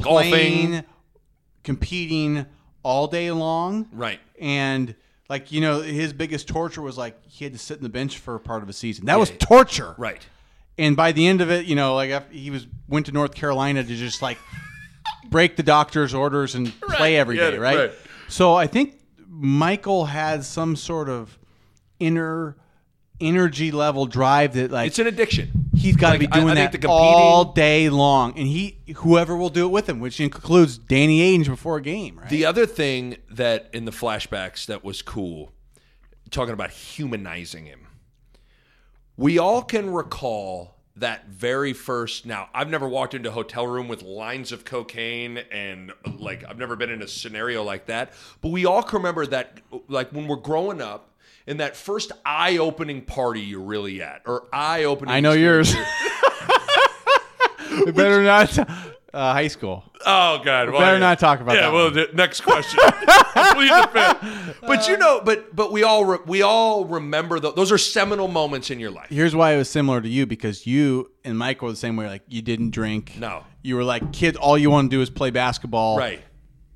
Golfing. playing, competing all day long. Right. And like you know, his biggest torture was like he had to sit in the bench for a part of a season. That was Yeah. torture. Right. And by the end of it, you know, like after he was went to North Carolina to just like break the doctor's orders and [LAUGHS] play every day, right? right. So I think Michael has some sort of inner energy level drive that like It's an addiction. he's got to like, be doing I- I that competing- all day long, and he whoever will do it with him, which includes Danny Ainge before a game, right? The other thing that in the flashbacks that was cool, talking about humanizing him, we all can recall that very first. Now, I've never walked into a hotel room with lines of cocaine and like I've never been in a scenario like that, but we all can remember that, like when we're growing up. In that first eye-opening party you're really at, or eye-opening. I know yours. [LAUGHS] we better not. Uh, high school. Oh God! Well, better yeah. not talk about that. yeah, that well, one. the next question. [LAUGHS] The fifth. [LAUGHS] But you know, but but we all re- we all remember tho- those are seminal moments in your life. Here's why it was similar to you because you and Mike were the same way. Like you didn't drink. No. You were like kids. All you want to do is play basketball. Right.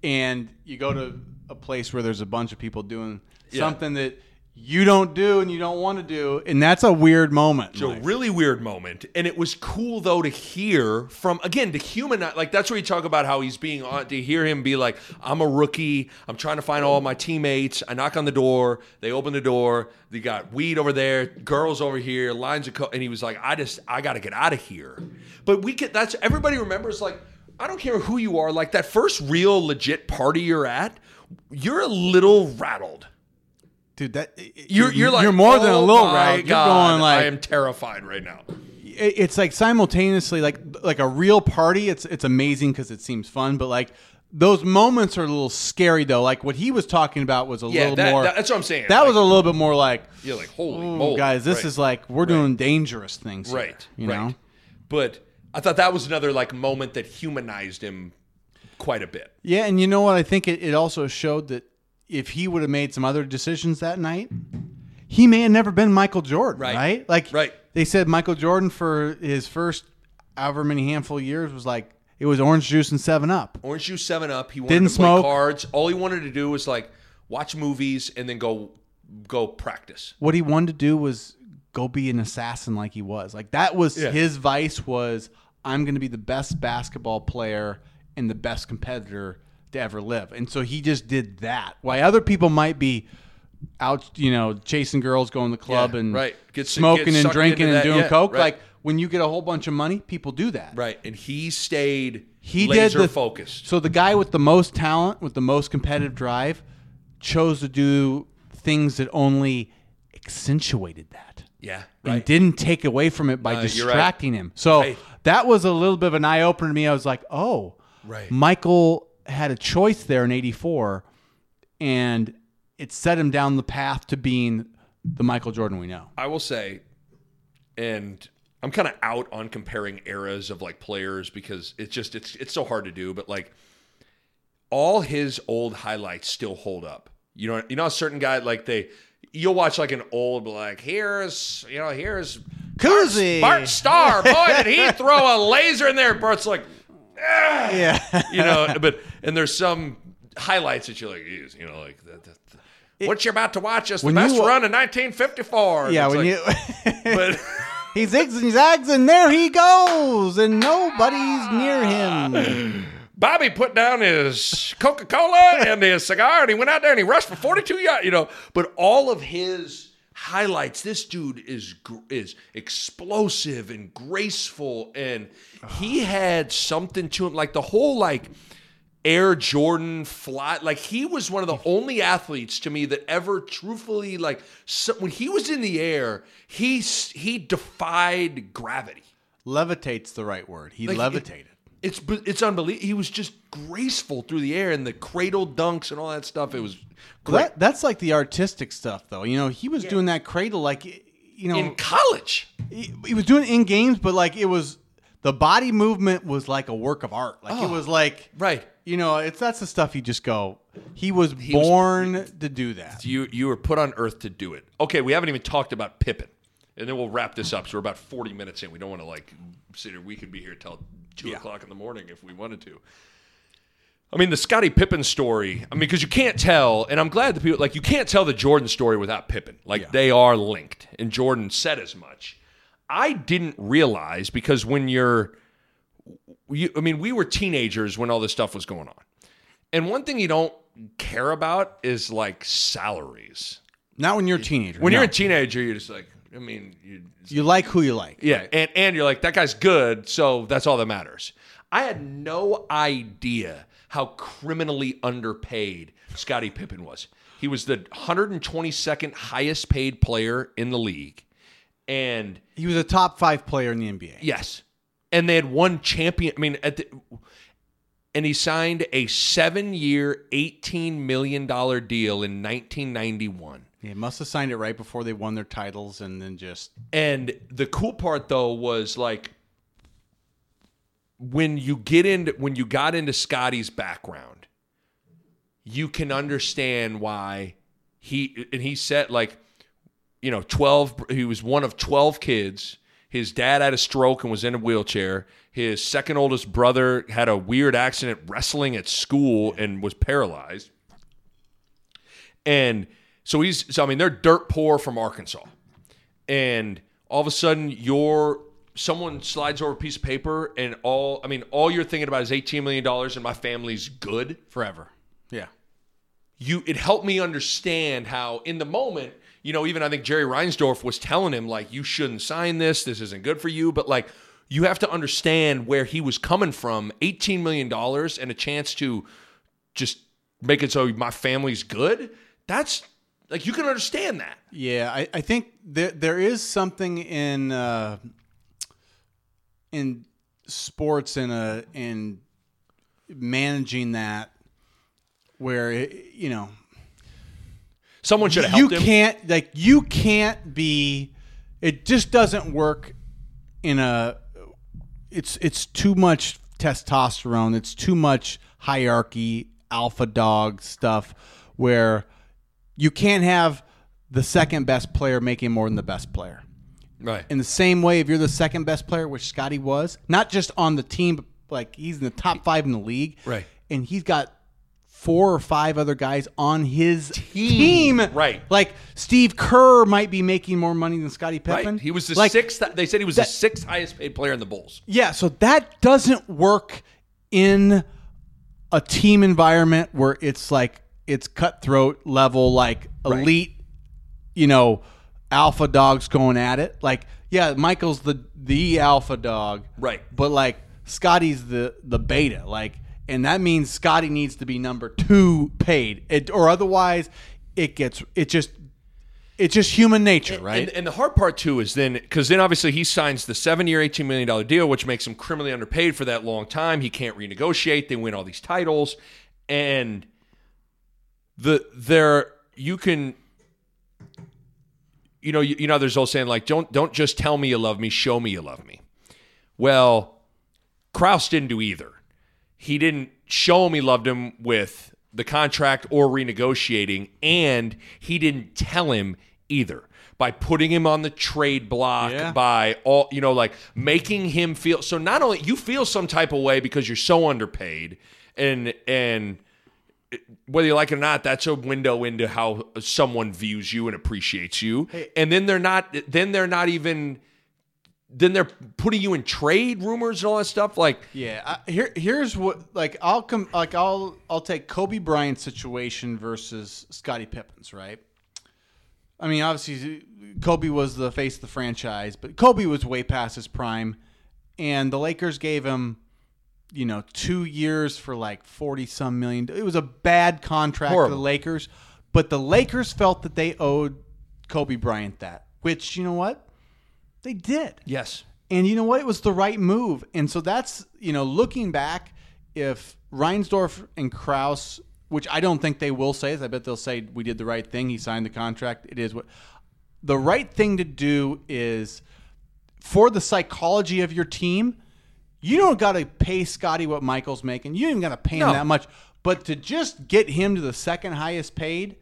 And you go to a place where there's a bunch of people doing Yeah. something that you don't do and you don't want to do, and that's a weird moment. It's a really weird moment, and it was cool though to hear from again to humanize. Like that's where you talk about how he's being on. To hear him be like, "I'm a rookie. I'm trying to find all my teammates. I knock on the door. They open the door. They got weed over there, girls over here, lines of co-, and he was like, "I just, I got to get out of here." But we could. That's everybody remembers. Like, I don't care who you are. Like that first real legit party you're at, you're a little rattled. Dude. That You're, you're like you're more than a "Oh little right. You're going like I am terrified right now. it's like simultaneously like like a real party. It's it's amazing because it seems fun, but like those moments are a little scary though. Like what he was talking about was a Yeah, little that- more. that- that's what I'm saying. That Like- was a little bit more like, You're like, holy "Ooh, moly, guys, this right. is like we're doing dangerous things, here," right, You right. know, But I thought that was another like moment that humanized him quite a bit. yeah. And you know what? I think it, it also showed that if he would have made some other decisions that night, he may have never been Michael Jordan, Right. right? Like, Right. They said Michael Jordan for his first however many handful of years was like it was orange juice and Seven Up. Orange juice, Seven Up. He wanted Didn't to play smoke. cards. All he wanted to do was like watch movies and then go go practice. what he wanted to do was go be an assassin like he was. Like that was Yeah. his vice was I'm going to be the best basketball player and the best competitor to ever live. And so he just did that. Why other people might be out, you know, chasing girls, going to the club Yeah, and right. Get- smoking get and drinking and that. doing Yeah, coke. right. Like when you get a whole bunch of money, people do that. Right, and he stayed He laser did the focused. So the guy with the most talent, with the most competitive drive, chose to do things that only accentuated that Yeah, and didn't take away from it by Uh, you're right. distracting him. So Right. that was a little bit of an eye opener to me. I was like, oh, Right. Michael had a choice there in '84, and it set him down the path to being the Michael Jordan we know. I will say, and I'm kind of out on comparing eras of like players because it's just it's it's so hard to do. But like all his old highlights still hold up. You know, you know, a certain guy like they, you'll watch like an old like here's you know here's Cousy. Bart, Bart Starr. Boy, did he [LAUGHS] throw a laser in there? Bart's like, "Ah," Yeah. you know, [LAUGHS] but and there's some highlights that you're like, "Geez," you know, like that. that what you're about to watch is the best you run in 1954. Yeah, when like- you [LAUGHS] [LAUGHS] but he zigs and zags, and there he goes, and nobody's near him. Bobby put down his Coca Cola and his cigar, and he went out there and he rushed for 42 yards. You know, but all of his highlights, this dude is is explosive and graceful, and he had something to him, like the whole like. Air Jordan fly like he was one of the [LAUGHS] only athletes to me that ever truthfully like so, when he was in the air he he defied gravity Levitate's the right word. He Like, it- levitated. it's it's unbelievable. He was just graceful through the air and the cradle dunks and all that stuff. It was great. that, that's like the artistic stuff, though. You know, he was doing that cradle like, you know, in college. he, he was doing it in games, but like it was the body movement was like a work of art. Like it Oh. was like, Right. you know, it's that's the stuff you just go. He was was- born to do that. You you were put on earth to do it. Okay, we haven't even talked about Pippen. and then we'll wrap this up. So we're about 40 minutes in. We don't want to like sit here. We could be here till two o'clock in the morning if we wanted to. I mean, the Scottie Pippen story. I mean, because you can't tell, and I'm glad that people like you can't tell the Jordan story without Pippen. Like they are linked, and Jordan said as much. I didn't realize because when you're, you, I mean, we were teenagers when all this stuff was going on, and one thing you don't care about is like salaries. Not when you're a teenager. When no. you're a teenager, you're just like, I mean, you, you like who you like. yeah, and and you're like that guy's good, so that's all that matters. I had no idea how criminally underpaid Scottie Pippen was. He was the 122nd highest paid player in the league, and He was a top five player in the NBA. yes, and they had one champion. I mean, at the, and he signed a seven-year, 18 million dollar deal in 1991. He must have signed it right before they won their titles, and then just And the cool part though was like when you get into when you got into Scottie's background, you can understand why he and he said like you know 12 he was one of 12 kids. His dad had a stroke and was in a wheelchair. His second oldest brother had a weird accident wrestling at school and was paralyzed. And so he's so I mean they're dirt poor from Arkansas and all of a sudden you're someone slides over a piece of paper and all I mean all you're thinking about is 18 million dollars and my family's good? Forever. Yeah. you it helped me understand how in the moment you know even I think Jerry Reinsdorf was telling him like you shouldn't sign this. This isn't good for you. But like you have to understand where he was coming from. 18 million dollars and a chance to just make it so my family's good? That's like you can understand that. Yeah, I, I think there there is something in uh, in sports and uh in managing that where it, you know someone should have you him. can't like you can't be it just doesn't work in a it's it's too much testosterone it's too much hierarchy alpha dog stuff where you can't have the second best player making more than the best player right in the same way if you're the second best player which Scottie was not just on the team but like he's in the top five in the league Right. and he's got four or five other guys on his team, Right. Like Steve Kerr might be making more money than Scottie Pippen. Right. He was the like, sixth. They said he was the sixth highest paid player in the Bulls. Yeah, so that doesn't work in a team environment where it's like it's cutthroat level, like elite, you know, alpha dogs going at it. Like, yeah, Michael's the the alpha dog, Right. But like Scottie's the the beta, like, and that means Scottie needs to be number two paid, it, or otherwise it gets it just it's just human nature, right? And, and the hard part too is then because then obviously he signs the seven-year, eighteen million dollar deal, which makes him criminally underpaid for that long time. He can't renegotiate. They win all these titles, and the there you can. You know, you, you know, there's old saying like, "Don't don't just tell me you love me, show me you love me." Well, Krause didn't do either. He didn't show him he loved him with the contract or renegotiating, and he didn't tell him either by putting him on the trade block, Yeah. by all you know, like making him feel so not only you feel some type of way because you're so underpaid and and whether you like it or not, that's a window into how someone views you and appreciates you. and then they're not then they're not even then they're putting you in trade rumors and all that stuff. Like Yeah, I, here here's what like I'll come like I'll I'll take Kobe Bryant's situation versus Scottie Pippen's, right? I mean, obviously Kobe was the face of the franchise, but Kobe was way past his prime and the Lakers gave him you know, 2 years for like 40 some million. It was a bad contract for the Lakers, but the Lakers felt that they owed Kobe Bryant that, which you know what? They did. yes, And you know what? It was the right move. And so that's, you know, looking back, if Reinsdorf and Krause, which I don't think they will say, I bet they'll say we did the right thing. He signed the contract. It is what the right thing to do is for the psychology of your team, you don't got to pay Scottie what Michael's making. You even got to pay him No. that much. But to just get him to the second highest paid,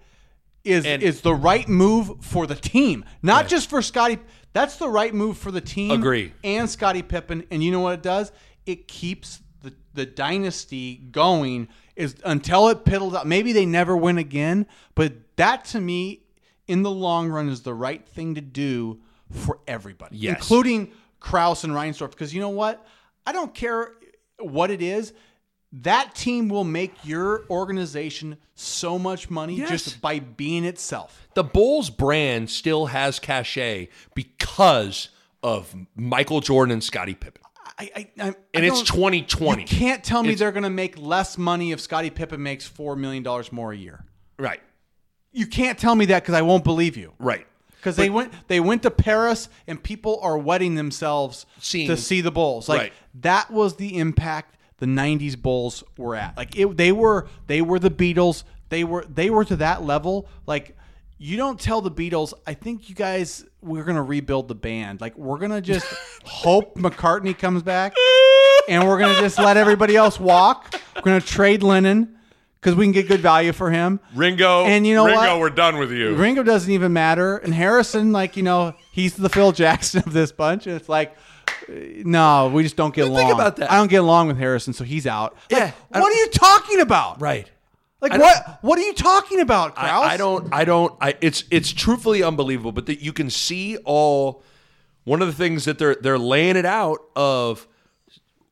is And- is the right move for the team, not just for Scottie. That's the right move for the team. Agree. And Scottie Pippen, and you know what it does? It keeps the the dynasty going. Is until it piddles out. Maybe they never win again, but that to me, in the long run, is the right thing to do for everybody, Yes. including Krause and Reinsdorf. Because you know what? I don't care what it is. That team will make your organization so much money Yes. just by being itself. The Bulls brand still has cachet because of Michael Jordan and Scottie Pippen. I, I, I, And I it's 2020. You can't tell me It's- they're going to make less money if Scottie Pippen makes four million dollars more a year. Right. You can't tell me that because I won't believe you. Right. Because they went they went to Paris and people are wetting themselves Seeing- to see the Bulls. Like Right. that was the impact the '90s Bulls were at. Like it, they were they were the Beatles. They were they were to that level. Like you don't tell the Beatles. I think you guys we're gonna rebuild the band. Like we're gonna just [LAUGHS] hope McCartney comes back, and we're gonna just let everybody else walk. We're gonna trade Lennon because we can get good value for him. Ringo. And you know Ringo, what? we're done with you. Ringo doesn't even matter, and Harrison, like you know, he's the Phil Jackson of this bunch, and it's like, uh, no, we just don't get along. think about that. I don't get along with Harrison, so he's out. Like, Yeah, what are you talking about? Right. Like I what? What are you talking about, Krause? I, I don't. I don't. I. It's it's truthfully unbelievable, but that you can see all. One of the things that they're they're laying it out of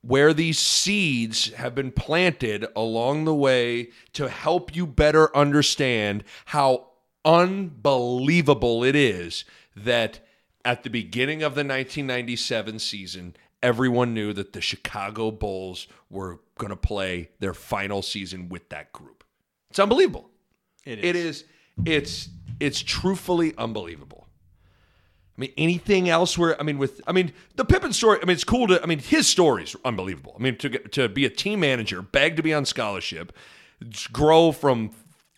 where these seeds have been planted along the way to help you better understand how unbelievable it is that at the beginning of the 1997 season, everyone knew that the Chicago Bulls were going to play their final season with that group. It's unbelievable. It It is. It's it's truthfully unbelievable. I mean, anything else where I mean, with I mean the Pippen story. I mean, it's cool to. I mean, his story's unbelievable. I mean, to get, to be a team manager, beg to be on scholarship, grow from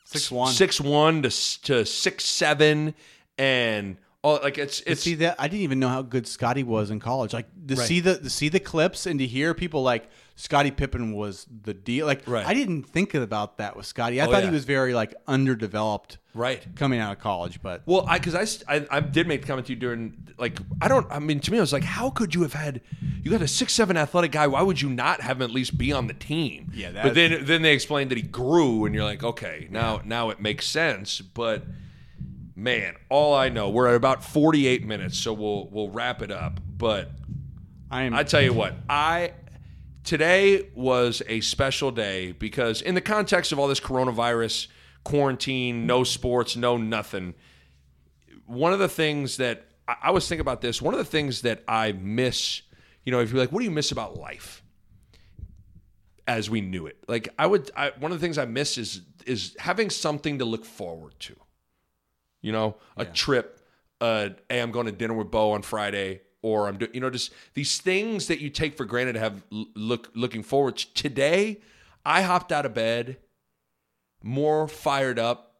Six one. six one to to six seven, and all like it's it's see that I didn't even know how good Scottie was in college. Like to see the to see the clips and to hear people like Scottie Pippen was the deal. Like Right. I didn't think about that with Scottie. I Oh, thought yeah. he was very like underdeveloped, Right. coming out of college. But Well, I because I, I I did make the comment to you during like I don't I mean to me I was like how could you have had you got a six seven athletic guy why would you not have him at least be on the team Yeah, but then then they explained that he grew and you're like okay now now it makes sense but man all I know we're at about 48 minutes so we'll we'll wrap it up but I am I tell you what, I today was a special day because in the context of all this coronavirus, quarantine, no sports, no nothing. One of the things that I, I was thinking about this, one of the things that I miss, you know, if you're like, what do you miss about life? As we knew it, like I would, I, one of the things I miss is is having something to look forward to. You know, a trip. Uh, hey, I'm going to dinner with Bo on Friday, or I'm doing, you know, just these things that you take for granted to have look looking forward to. Today, I hopped out of bed more fired up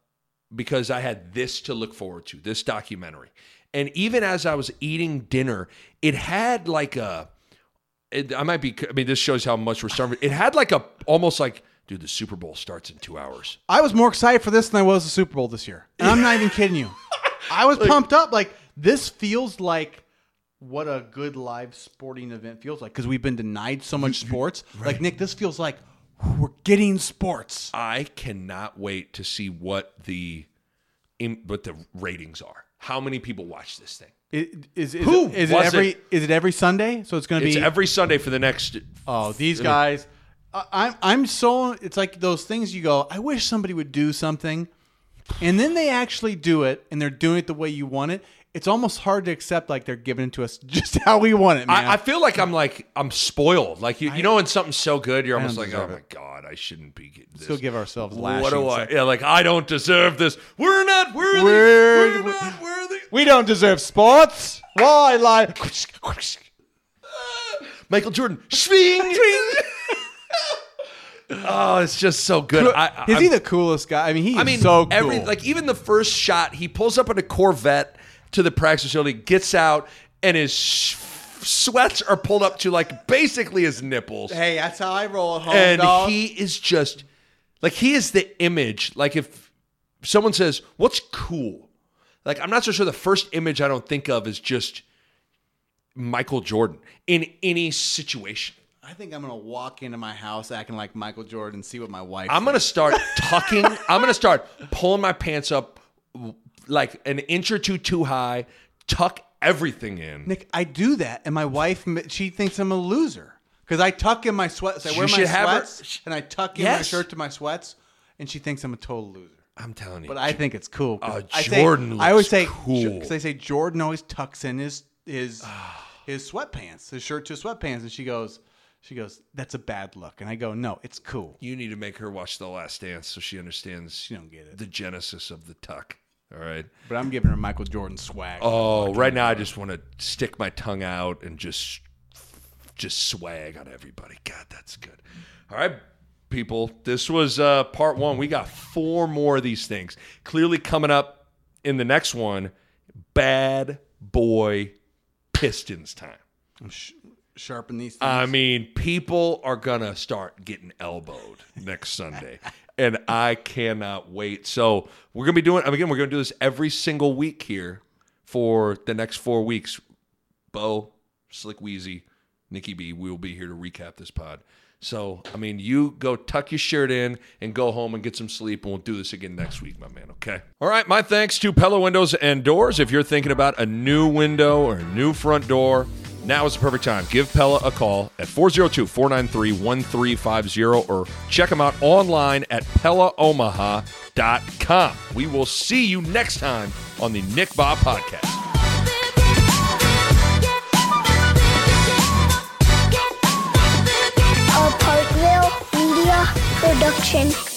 because I had this to look forward to, this documentary. And even as I was eating dinner, it had like a, it, I might be, I mean, this shows how much we're starving. It had like a, almost like, dude, the Super Bowl starts in two hours. I was more excited for this than I was the Super Bowl this year. And I'm not even kidding you. [LAUGHS] I was pumped up. Like this feels like what a good live sporting event feels like because we've been denied so much sports. Like Nick, this feels like we're getting sports. I cannot wait to see what the, in, what the ratings are. How many people watch this thing? It- Is, is, Who it, is it every it? is it every Sunday? So it's going to It's be every Sunday for the next. Oh, these guys. I, I'm I'm so it's like those things you go. I wish somebody would do something, and then they actually do it, and they're doing it the way you want it. It's almost hard to accept like they're giving it to us [LAUGHS] just how we want it, man. I, I feel like I'm like I'm spoiled. Like you, you know, when something's so good, you're almost don't like, oh deserve my god, I shouldn't be getting this. Still give ourselves what do lashings. I? Yeah, like I don't deserve this. We're not worthy. We're- We're, not worthy. we don't deserve sports. Why lie? Ah, Michael Jordan, swing. [LAUGHS] [LAUGHS] oh, it's just so good. I, I, Is he the coolest guy? I mean, he's I mean, so cool. every like even the first shot, he pulls up in a Corvette to the practice facility, gets out, and his sh- sweats are pulled up to like basically his nipples. hey, that's how I roll at home, and dog. he is just like he is the image. Like if someone says, "What's cool?" Like I'm not so sure. The first image I don't think of is just Michael Jordan in any situation. I think I'm gonna walk into my house acting like Michael Jordan, see what my wife. I'm gonna start [LAUGHS] tucking. I'm gonna start pulling my pants up like an inch or two too high. Tuck everything in. Nick, I do that, and my wife she thinks I'm a loser because I tuck in my sweats. I wear my have her- sweats, and I tuck in my shirt to my sweats, and she thinks I'm a total loser. I'm telling you. But I think it's cool. 'cause Oh, I say- Jordan I always say cool. because they say Jordan always tucks in his his [SIGHS] his sweatpants, his shirt to his sweatpants, and she goes, she goes, that's a bad look, and I go, no, it's cool. you need to make her watch The Last Dance so she understands She don't get it. the genesis of the tuck. All right. But I'm giving her Michael Jordan swag. Oh, right now I just want to stick my tongue out and just just swag on everybody. God, that's good. All right, people. This was uh, part one. We got four more of these things. Clearly coming up in the next one. Bad boy Pistons time. I'm sh- sharpen these. Things. I mean, people are gonna start getting elbowed next Sunday, [LAUGHS] and I cannot wait. So we're gonna be doing again. We're gonna do this every single week here for the next four weeks. Bo, Slick Wheezy, Nikki B, we will be here to recap this pod. So I mean, you go tuck your shirt in and go home and get some sleep, and we'll do this again next week, my man. Okay. All right. My thanks to Pella Windows and Doors. If you're thinking about a new window or a new front door. Now is the perfect time. Give Pella a call at 402 493 1350 or check them out online at PellaOmaha.com. We will see you next time on the Nick Bob Podcast. a Parkville Media Production.